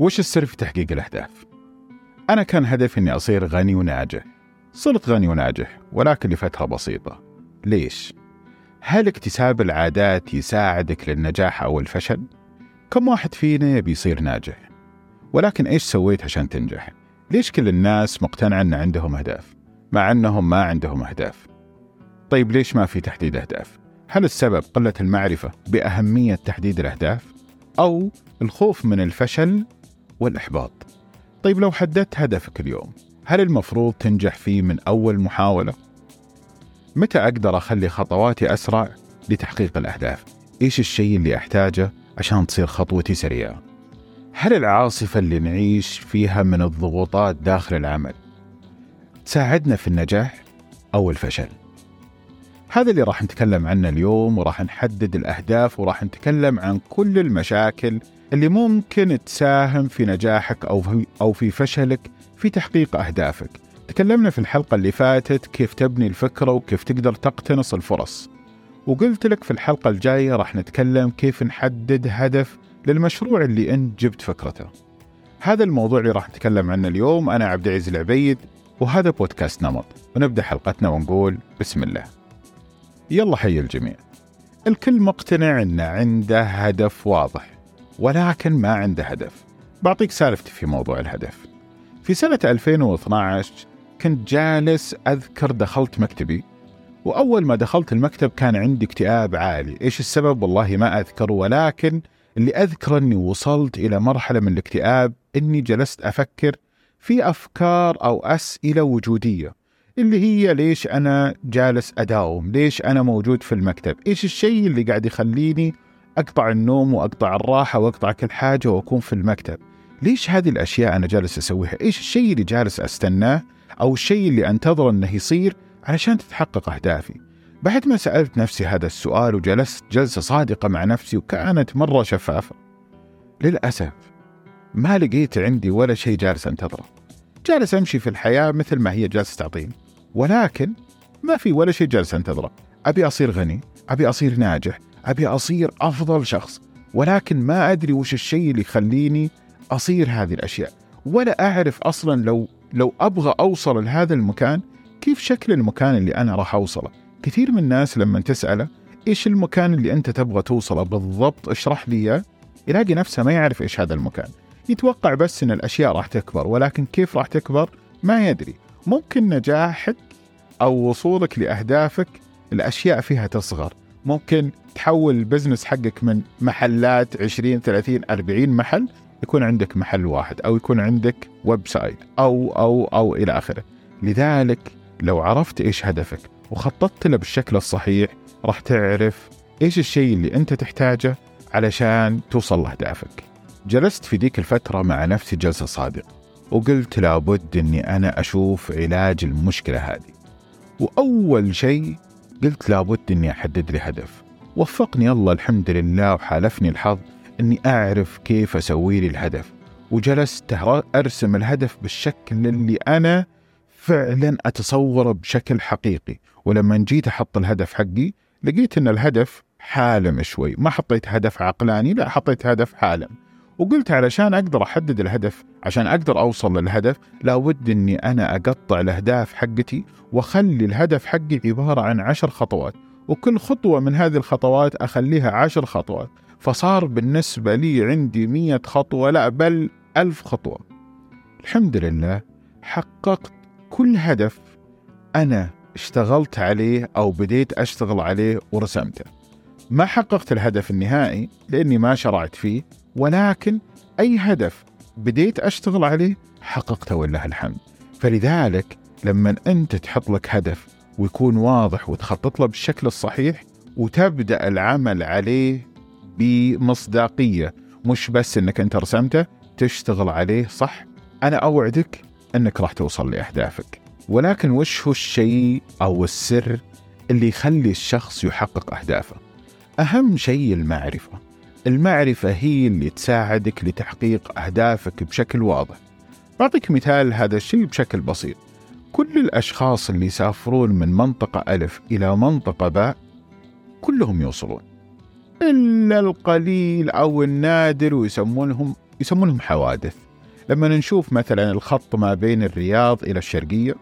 وش السر في تحقيق الأهداف؟ أنا كان هدفي إني أصير غني وناجح صرت غني وناجح ولكن لفترة بسيطة ليش؟ هل اكتساب العادات يساعدك للنجاح أو الفشل؟ كم واحد فينا يبي يصير ناجح؟ ولكن إيش سويت عشان تنجح؟ ليش كل الناس مقتنعة أن عندهم أهداف؟ مع أنهم ما عندهم أهداف؟ طيب ليش ما في تحديد أهداف؟ هل السبب قلة المعرفة بأهمية تحديد الأهداف؟ أو الخوف من الفشل والإحباط؟ طيب لو حددت هدفك اليوم هل المفروض تنجح فيه من أول محاولة؟ متى أقدر أخلي خطواتي أسرع لتحقيق الأهداف؟ إيش الشيء اللي أحتاجه عشان تصير خطوتي سريعة؟ هل العاصفة اللي نعيش فيها من الضغوطات داخل العمل تساعدنا في النجاح أو الفشل؟ هذا اللي راح نتكلم عنه اليوم وراح نحدد الأهداف وراح نتكلم عن كل المشاكل اللي ممكن تساهم في نجاحك أو في, أو في فشلك في تحقيق أهدافك. تكلمنا في الحلقة اللي فاتت كيف تبني الفكرة وكيف تقدر تقتنص الفرص. وقلت لك في الحلقة الجاية راح نتكلم كيف نحدد هدف للمشروع اللي أنت جبت فكرته. هذا الموضوع اللي راح نتكلم عنه اليوم. أنا عبد العزيز العبيد وهذا بودكاست نمط. ونبدأ حلقتنا ونقول بسم الله. يلا حي الجميع. الكل مقتنع أن عنده هدف واضح ولكن ما عنده هدف. بعطيك سالفتي في موضوع الهدف. في سنة 2012 كنت جالس أذكر دخلت مكتبي وأول ما دخلت المكتب كان عندي اكتئاب عالي. إيش السبب؟ والله ما أذكر ولكن اللي أذكر أني وصلت إلى مرحلة من الاكتئاب أني جلست أفكر في أفكار أو أسئلة وجودية. اللي هي ليش أنا جالس أداوم ليش أنا موجود في المكتب؟ إيش الشيء اللي قاعد يخليني أقطع النوم وأقطع الراحة وأقطع كل حاجة وأكون في المكتب؟ ليش هذه الأشياء أنا جالس أسويها؟ إيش الشيء اللي جالس أستناه أو الشيء اللي أنتظر أنه يصير علشان تتحقق أهدافي؟ بعد ما سألت نفسي هذا السؤال وجلست جلسة صادقة مع نفسي وكانت مرة شفافة للأسف ما لقيت عندي ولا شيء جالس أنتظره. جالس أمشي في الحياة مثل ما هي جالسة تعطيني. ولكن ما في ولا شيء جالس أنتظره. أبي أصير غني أبي أصير ناجح أبي أصير أفضل شخص ولكن ما أدري وش الشيء اللي يخليني أصير هذه الأشياء. ولا أعرف أصلا لو لو أبغى أوصل لهذا المكان كيف شكل المكان اللي أنا راح أوصله؟ كثير من الناس لما تسأله إيش المكان اللي أنت تبغى توصله بالضبط؟ اشرح لي إياه. يلاقي نفسه ما يعرف إيش هذا المكان. يتوقع بس أن الأشياء راح تكبر ولكن كيف راح تكبر؟ ما يدري. ممكن نجاحك أو وصولك لأهدافك الأشياء فيها تصغر. ممكن تحول ال business حقك من محلات 20 30 40 محل يكون عندك محل واحد أو يكون عندك website أو أو أو إلى آخره. لذلك لو عرفت إيش هدفك وخططت له بالشكل الصحيح راح تعرف إيش الشيء اللي أنت تحتاجه علشان توصل لأهدافك. جلست في ذيك الفترة مع نفسي جلسة صادقة. وقلت لابد إني أنا أشوف علاج المشكلة هذه. وأول شيء قلت لابد إني أحدد لي هدف. وفقني الله الحمد لله وحالفني الحظ إني أعرف كيف أسوي لي الهدف. وجلست أرسم الهدف بالشكل اللي أنا فعلا أتصوره بشكل حقيقي. ولما جيت أحط الهدف حقي لقيت إن الهدف حالم شوي. ما حطيت هدف عقلاني لا حطيت هدف حالم. وقلت علشان أقدر أحدد الهدف عشان أقدر أوصل للهدف لابد إني أنا أقطع الأهداف حقتي وأخلي الهدف حقي عبارة عن عشر خطوات. وكل خطوة من هذه الخطوات أخليها عشر خطوات. فصار بالنسبة لي عندي مية خطوة لا بل ألف خطوة. الحمد لله حققت كل هدف أنا اشتغلت عليه أو بديت أشتغل عليه ورسمته. ما حققت الهدف النهائي لأني ما شرعت فيه. ولكن أي هدف بديت أشتغل عليه حققته ولله الحمد. فلذلك لما أنت تحط لك هدف ويكون واضح وتخطط له بالشكل الصحيح وتبدأ العمل عليه بمصداقية مش بس إنك أنت رسمته تشتغل عليه صح أنا أوعدك إنك راح توصل لأهدافك. ولكن وش هو الشيء أو السر اللي يخلي الشخص يحقق أهدافه؟ أهم شيء المعرفة. المعرفة هي اللي تساعدك لتحقيق أهدافك بشكل واضح. بعطيك مثال هذا الشيء بشكل بسيط. كل الأشخاص اللي يسافرون من منطقة الف إلى منطقة باء كلهم يوصلون. إلا القليل أو النادر ويسمونهم يسمونهم حوادث. لما نشوف مثلا الخط ما بين الرياض إلى الشرقية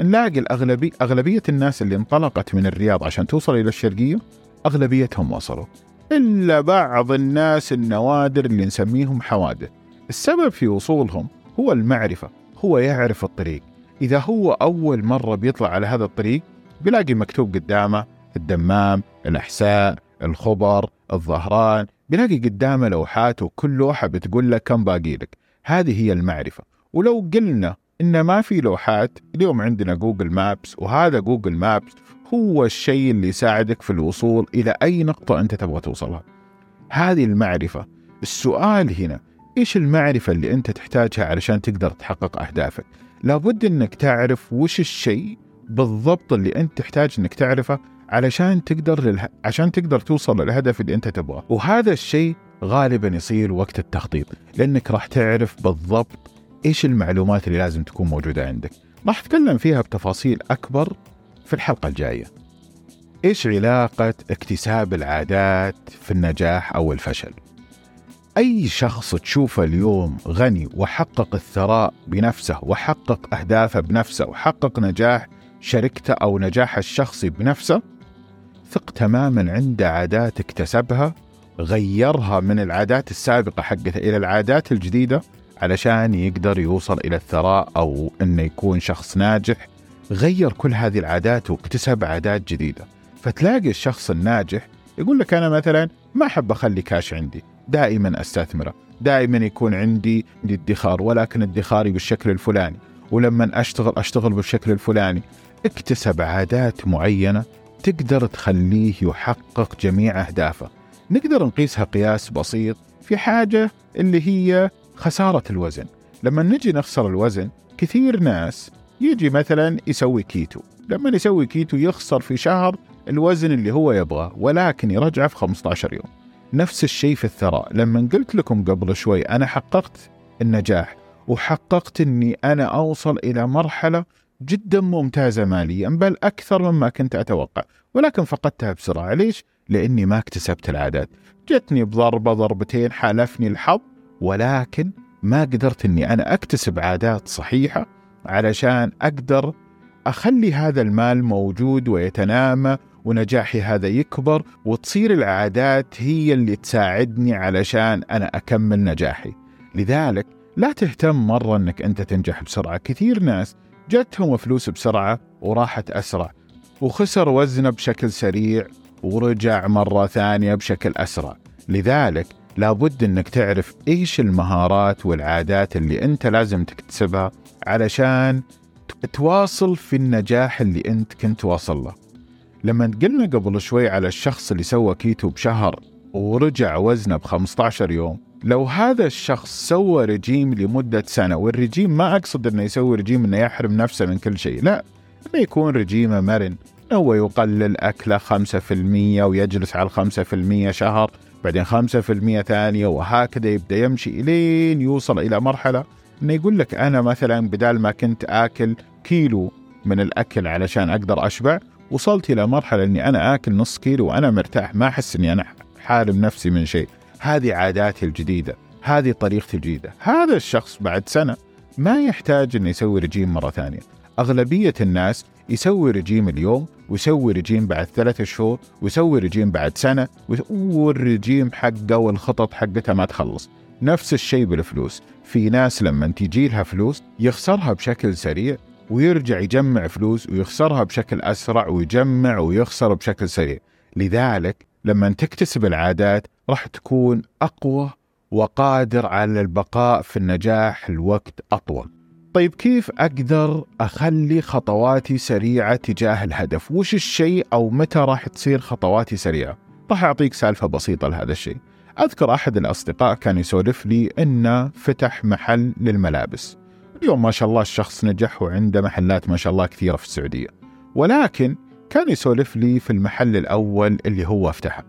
نلاقي الأغلبية أغلبية الناس اللي انطلقت من الرياض عشان توصل إلى الشرقية أغلبيتهم وصلوا. إلا بعض الناس النوادر اللي نسميهم حوادث. السبب في وصولهم هو المعرفة هو يعرف الطريق. إذا هو أول مرة بيطلع على هذا الطريق بيلاقي مكتوب قدامه الدمام الأحساء الخبر الظهران. بيلاقي قدامه لوحات وكل لوحة بتقول لك كم باقي لك. هذه هي المعرفة. ولو قلنا إن ما في لوحات اليوم عندنا جوجل مابس وهذا جوجل مابس هو الشيء اللي يساعدك في الوصول إلى أي نقطة أنت تبغى توصلها. هذه المعرفة. السؤال هنا إيش المعرفة اللي أنت تحتاجها علشان تقدر تحقق أهدافك؟ لابد أنك تعرف وش الشيء بالضبط اللي أنت تحتاج أنك تعرفه علشان تقدر لله... عشان تقدر توصل للهدف اللي أنت تبغاه. وهذا الشيء غالبا يصير وقت التخطيط لأنك راح تعرف بالضبط إيش المعلومات اللي لازم تكون موجودة عندك. راح أتكلم فيها بتفاصيل أكبر في الحلقة الجاية. إيش علاقة اكتساب العادات في النجاح أو الفشل؟ أي شخص تشوفه اليوم غني وحقق الثراء بنفسه وحقق أهدافه بنفسه وحقق نجاح شركته أو نجاحه الشخصي بنفسه ثق تماما عنده عادات اكتسبها غيرها من العادات السابقة حقته إلى العادات الجديدة علشان يقدر يوصل إلى الثراء أو أنه يكون شخص ناجح غير كل هذه العادات واكتسب عادات جديدة. فتلاقي الشخص الناجح يقول لك أنا مثلا ما أحب أخلي كاش عندي. دائما أستثمره. دائما يكون عندي ادخار ولكن ادخاري بالشكل الفلاني. ولما أشتغل أشتغل بالشكل الفلاني. اكتسب عادات معينة تقدر تخليه يحقق جميع أهدافه. نقدر نقيسها قياس بسيط في حاجة اللي هي خسارة الوزن. لما نجي نخسر الوزن كثير ناس يجي مثلا يسوي كيتو. لما يسوي كيتو يخسر في شهر الوزن اللي هو يبغاه ولكن يرجعه في 15 يوم. نفس الشيء في الثراء. لما قلت لكم قبل شوي أنا حققت النجاح وحققت أني أنا أوصل إلى مرحلة جدا ممتازة ماليا بل أكثر مما كنت أتوقع. ولكن فقدتها بسرعة. ليش؟ لأني ما اكتسبت العادات. جتني بضربة ضربتين حالفني الحظ ولكن ما قدرت أني أنا أكتسب عادات صحيحة علشان أقدر أخلي هذا المال موجود ويتنامى ونجاحي هذا يكبر وتصير العادات هي اللي تساعدني علشان أنا أكمل نجاحي. لذلك لا تهتم مرة أنك أنت تنجح بسرعة. كثير ناس جتهم فلوس بسرعة وراحت أسرع وخسر وزنه بشكل سريع ورجع مرة ثانية بشكل أسرع. لذلك لابد أنك تعرف إيش المهارات والعادات اللي أنت لازم تكتسبها علشان تواصل في النجاح اللي أنت كنت واصل له. لما قلنا قبل شوي على الشخص اللي سوى كيتو بشهر ورجع وزنه ب 15 يوم لو هذا الشخص سوى رجيم لمدة سنة والرجيم ما أقصد أنه يسوي رجيم أنه يحرم نفسه من كل شيء لا أنه يكون رجيمه مرن هو يقلل أكله 5% ويجلس على 5% شهر بعدين 5% ثانية وهكذا يبدأ يمشي إلين يوصل إلى مرحلة أنه يقول لك أنا مثلا بدال ما كنت آكل كيلو من الأكل علشان أقدر أشبع وصلت إلى مرحلة أني أنا آكل نص كيلو وأنا مرتاح ما أحس أني أنا حارم نفسي من شيء. هذه عاداتي الجديدة هذه طريقتي الجديدة. هذا الشخص بعد سنة ما يحتاج أنه يسوي رجيم مرة ثانية. أغلبية الناس يسوي رجيم اليوم ويسوي رجيم بعد ثلاثة شهور ويسوي رجيم بعد سنة والرجيم حقه والخطط حقته ما تخلص. نفس الشيء بالفلوس. في ناس لما تجي لها فلوس يخسرها بشكل سريع ويرجع يجمع فلوس ويخسرها بشكل أسرع ويجمع ويخسر بشكل سريع. لذلك لما تكتسب العادات راح تكون أقوى وقادر على البقاء في النجاح الوقت أطول. طيب كيف أقدر أخلي خطواتي سريعة تجاه الهدف؟ وش الشيء أو متى راح تصير خطواتي سريعة؟ راح أعطيك سالفة بسيطة لهذا الشيء. أذكر أحد الأصدقاء كان يسولف لي أنه فتح محل للملابس. اليوم ما شاء الله الشخص نجح وعنده محلات ما شاء الله كثيرة في السعودية. ولكن كان يسولف لي في المحل الأول اللي هو افتحه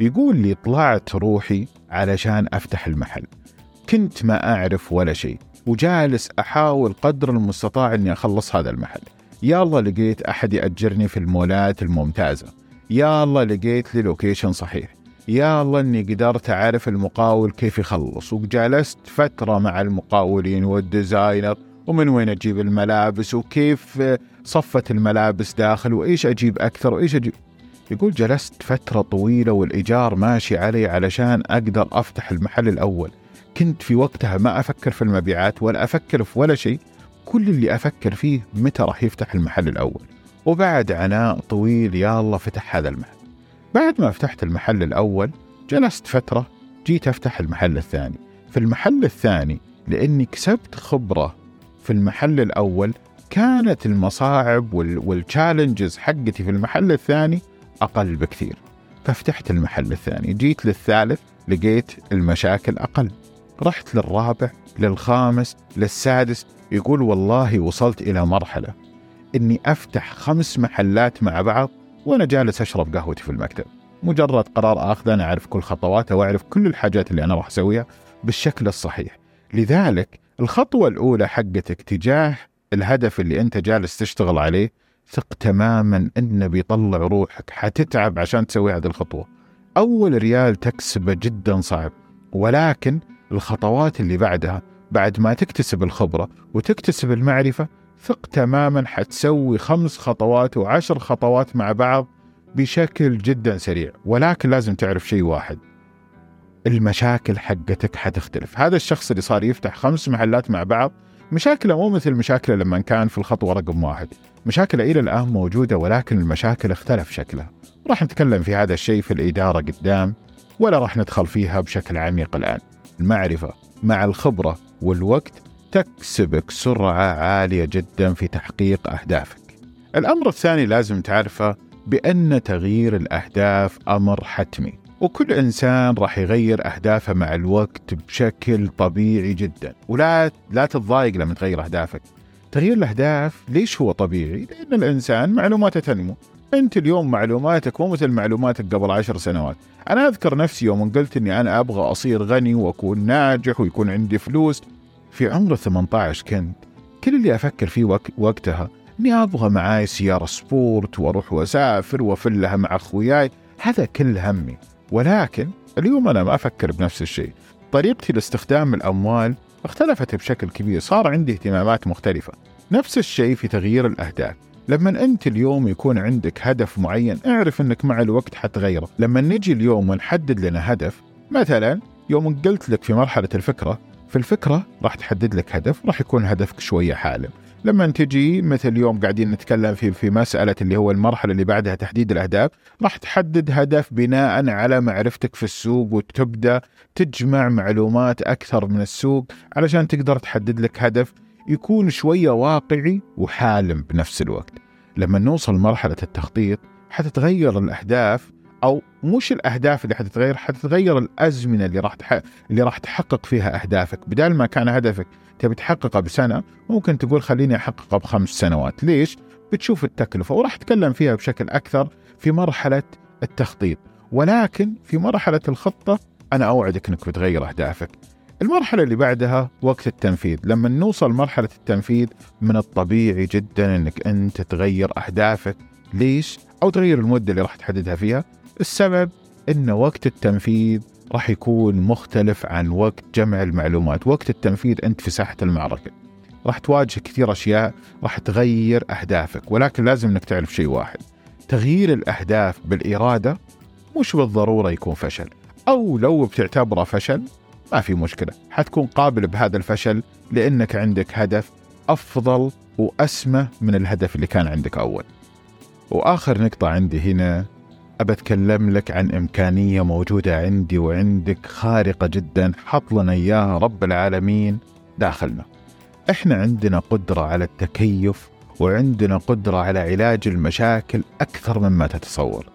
يقول لي طلعت روحي علشان أفتح المحل. كنت ما أعرف ولا شيء وجالس أحاول قدر المستطاع أني أخلص هذا المحل. يلا لقيت أحد يأجرني في المولات الممتازة. يلا لقيت لي location صحيح. يا الله إني قدرت أعرف المقاول كيف يخلص وجلست فترة مع المقاولين وال designer ومن وين أجيب الملابس وكيف صفت الملابس داخل وإيش أجيب أكثر وإيش أجيب؟ يقول جلست فترة طويلة والإيجار ماشي علي علشان أقدر أفتح المحل الأول. كنت في وقتها ما أفكر في المبيعات ولا أفكر في ولا شيء كل اللي أفكر فيه متى راح يفتح المحل الأول. وبعد عناء طويل يا الله فتح هذا المحل. بعد ما فتحت المحل الأول جلست فترة جيت أفتح المحل الثاني. في المحل الثاني لأني كسبت خبرة. في المحل الأول كانت المصاعب والتشالنجز حقتي في المحل الثاني أقل بكثير. ففتحت المحل الثاني جيت للثالث لقيت المشاكل أقل. رحت للرابع للخامس للسادس يقول والله وصلت إلى مرحلة إني أفتح خمس محلات مع بعض وأنا جالس أشرب قهوتي في المكتب. مجرد قرار آخذ أنا أعرف كل خطواته وأعرف كل الحاجات اللي أنا راح أسويها بالشكل الصحيح. لذلك الخطوة الأولى حقتك تجاه الهدف اللي أنت جالس تشتغل عليه ثق تماما إنه بيطلع روحك. حتتعب عشان تسوي هذه الخطوة. أول ريال تكسبه جدا صعب. ولكن الخطوات اللي بعدها بعد ما تكتسب الخبرة وتكتسب المعرفة ثق تماما حتسوي خمس خطوات وعشر خطوات مع بعض بشكل جدا سريع ولكن لازم تعرف شيء واحد. المشاكل حقتك حتختلف. هذا الشخص اللي صار يفتح خمس محلات مع بعض مشاكله مو مثل مشاكله لما كان في الخطوة رقم واحد. مشاكله إلى الآن موجودة ولكن المشاكل اختلف شكلها راح نتكلم في هذا الشيء في الإدارة قدام ولا راح ندخل فيها بشكل عميق الآن. المعرفة مع الخبرة والوقت تكسبك سرعة عالية جدا في تحقيق أهدافك. الأمر الثاني لازم تعرفه بأن تغيير الأهداف أمر حتمي وكل إنسان راح يغير أهدافه مع الوقت بشكل طبيعي جدا. ولا لا تتضايق لما تغير أهدافك. تغيير الأهداف ليش هو طبيعي؟ لأن الإنسان معلوماته تنمو. أنت اليوم معلوماتك مو مثل معلوماتك قبل عشر سنوات. أنا أذكر نفسي يوم قلت أني أنا أبغى أصير غني وأكون ناجح ويكون عندي فلوس في عمر 18 كنت كل اللي أفكر فيه وق وقتها أني أبغى معاي سيارة سبورت وأروح وأسافر وأفلها مع أخوياي هذا كل همي. ولكن اليوم أنا ما أفكر بنفس الشيء. طريقتي لاستخدام الأموال اختلفت بشكل كبير صار عندي اهتمامات مختلفة. نفس الشيء في تغيير الأهداف. لما أنت اليوم يكون عندك هدف معين اعرف أنك مع الوقت حتغيره. لما نجي اليوم ونحدد لنا هدف مثلا يوم قلت لك في مرحلة الفكرة في الفكرة راح تحدد لك هدف راح يكون هدفك شوية حالم. لما تجي مثل اليوم قاعدين نتكلم في في مسألة اللي هو المرحلة اللي بعدها تحديد الأهداف راح تحدد هدف بناء على معرفتك في السوق وتبدأ تجمع معلومات أكثر من السوق علشان تقدر تحدد لك هدف يكون شوية واقعي وحالم بنفس الوقت. لما نوصل مرحلة التخطيط حتتغير الأهداف أو مش الأهداف اللي حتتغير حتتغير الأزمنة اللي راح تح... اللي راح تحقق فيها أهدافك. بدل ما كان هدفك تبي تحققه بسنة ممكن تقول خليني احققه بخمس سنوات. ليش؟ بتشوف التكلفة وراح اتكلم فيها بشكل أكثر في مرحلة التخطيط. ولكن في مرحلة الخطة أنا أوعدك إنك بتغير أهدافك. المرحلة اللي بعدها وقت التنفيذ. لما نوصل مرحلة التنفيذ من الطبيعي جدا إنك أنت تغير أهدافك. ليش؟ أو تغير المدة اللي راح تحددها فيها. السبب إن وقت التنفيذ راح يكون مختلف عن وقت جمع المعلومات. وقت التنفيذ أنت في ساحة المعركة. راح تواجه كثير أشياء راح تغير أهدافك. ولكن لازم أنك تعرف شيء واحد. تغيير الأهداف بالإرادة مش بالضرورة يكون فشل. أو لو بتعتبره فشل ما في مشكلة. حتكون قابل بهذا الفشل لأنك عندك هدف أفضل وأسمى من الهدف اللي كان عندك أول. وآخر نقطة عندي هنا أبى أتكلم لك عن إمكانية موجودة عندي وعندك خارقة جدا. حط لنا إياها رب العالمين داخلنا. إحنا عندنا قدرة على التكيف وعندنا قدرة على علاج المشاكل أكثر مما تتصور.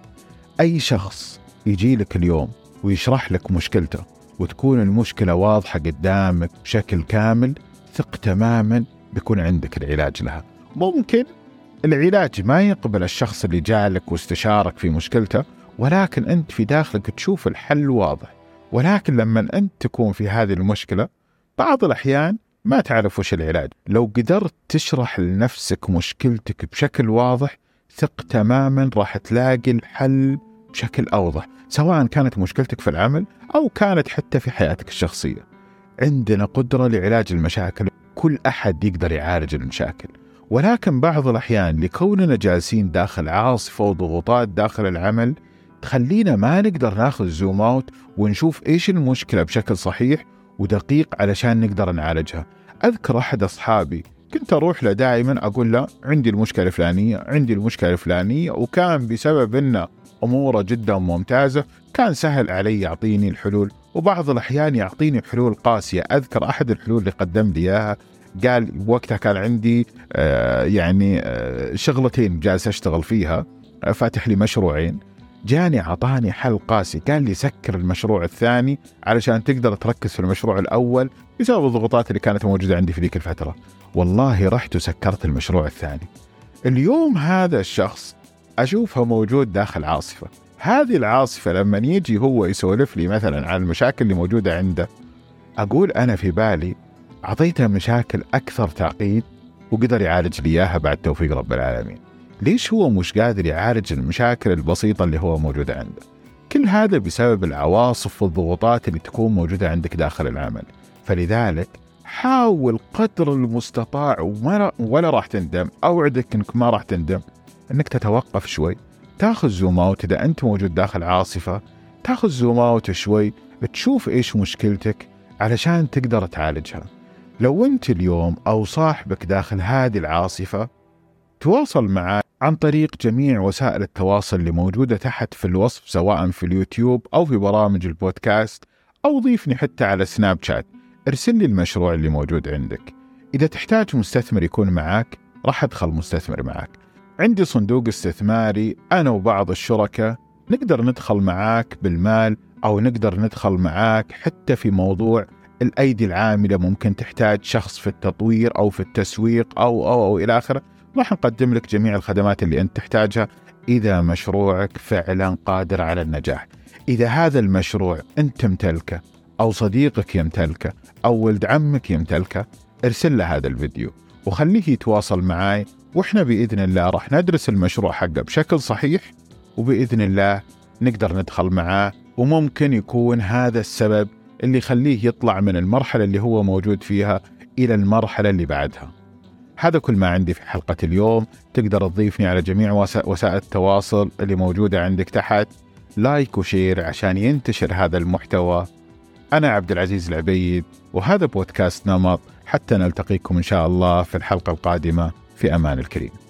أي شخص يجي لك اليوم ويشرح لك مشكلته وتكون المشكلة واضحة قدامك بشكل كامل ثق تماما بيكون عندك العلاج لها. ممكن العلاج ما يقبل الشخص اللي جالك واستشارك في مشكلته ولكن أنت في داخلك تشوف الحل واضح. ولكن لما أنت تكون في هذه المشكلة بعض الأحيان ما تعرف وش العلاج. لو قدرت تشرح لنفسك مشكلتك بشكل واضح ثق تماما راح تلاقي الحل بشكل أوضح سواء كانت مشكلتك في العمل أو كانت حتى في حياتك الشخصية. عندنا قدرة لعلاج المشاكل كل أحد يقدر يعالج المشاكل. ولكن بعض الأحيان لكوننا جالسين داخل عاصفة وضغوطات داخل العمل تخلينا ما نقدر ناخذ زوم اوت ونشوف إيش المشكلة بشكل صحيح ودقيق علشان نقدر نعالجها. أذكر أحد أصحابي كنت أروح له دائما أقول له عندي المشكلة الفلانية عندي المشكلة الفلانية وكان بسبب أنه أموره جدا ممتازة كان سهل علي يعطيني الحلول وبعض الأحيان يعطيني حلول قاسية. أذكر أحد الحلول اللي قدم لي إياها قال وقتها كان عندي آه يعني آه شغلتين جالس أشتغل فيها آه فاتح لي مشروعين. جاني عطاني حل قاسي قال لي سكر المشروع الثاني علشان تقدر تركز في المشروع الأول بسبب الضغوطات اللي كانت موجودة عندي في ذيك الفترة. والله رحت وسكرت المشروع الثاني. اليوم هذا الشخص أشوفه موجود داخل عاصفة. هذه العاصفة لما يجي هو يسولف لي مثلا عن المشاكل اللي موجودة عنده أقول أنا في بالي أعطيته مشاكل أكثر تعقيد وقدر يعالج لي إياها بعد توفيق رب العالمين. ليش هو مش قادر يعالج المشاكل البسيطة اللي هو موجودة عنده؟ كل هذا بسبب العواصف والضغوطات اللي تكون موجودة عندك داخل العمل. فلذلك حاول قدر المستطاع ولا راح تندم أوعدك إنك ما راح تندم إنك تتوقف شوي. تاخذ زوم أوت إذا أنت موجود داخل عاصفة. تاخذ زوم أوت شوي تشوف إيش مشكلتك علشان تقدر تعالجها. لو أنت اليوم أو صاحبك داخل هذه العاصفة تواصل معاه عن طريق جميع وسائل التواصل اللي موجودة تحت في الوصف سواء في اليوتيوب أو في برامج البودكاست أو ضيفني حتى على سناب شات. ارسل لي المشروع اللي موجود عندك. إذا تحتاج مستثمر يكون معك راح أدخل مستثمر معك عندي صندوق استثماري أنا وبعض الشركاء نقدر ندخل معاك بالمال أو نقدر ندخل معاك حتى في موضوع الأيدي العاملة ممكن تحتاج شخص في التطوير أو في التسويق أو أو, أو إلى آخره. راح نقدم لك جميع الخدمات اللي أنت تحتاجها إذا مشروعك فعلا قادر على النجاح. إذا هذا المشروع أنت تمتلكه أو صديقك يمتلكه أو ولد عمك يمتلكه ارسل له هذا الفيديو وخليه يتواصل معاي. وإحنا بإذن الله راح ندرس المشروع حقه بشكل صحيح وبإذن الله نقدر ندخل معاه وممكن يكون هذا السبب اللي يخليه يطلع من المرحلة اللي هو موجود فيها إلى المرحلة اللي بعدها. هذا كل ما عندي في حلقة اليوم، تقدر تضيفني على جميع وسائل التواصل اللي موجودة عندك تحت، like و share عشان ينتشر هذا المحتوى. أنا عبد العزيز العبيد وهذا بودكاست نمط. حتى نلتقيكم إن شاء الله في الحلقة القادمة. في أمان الكريم.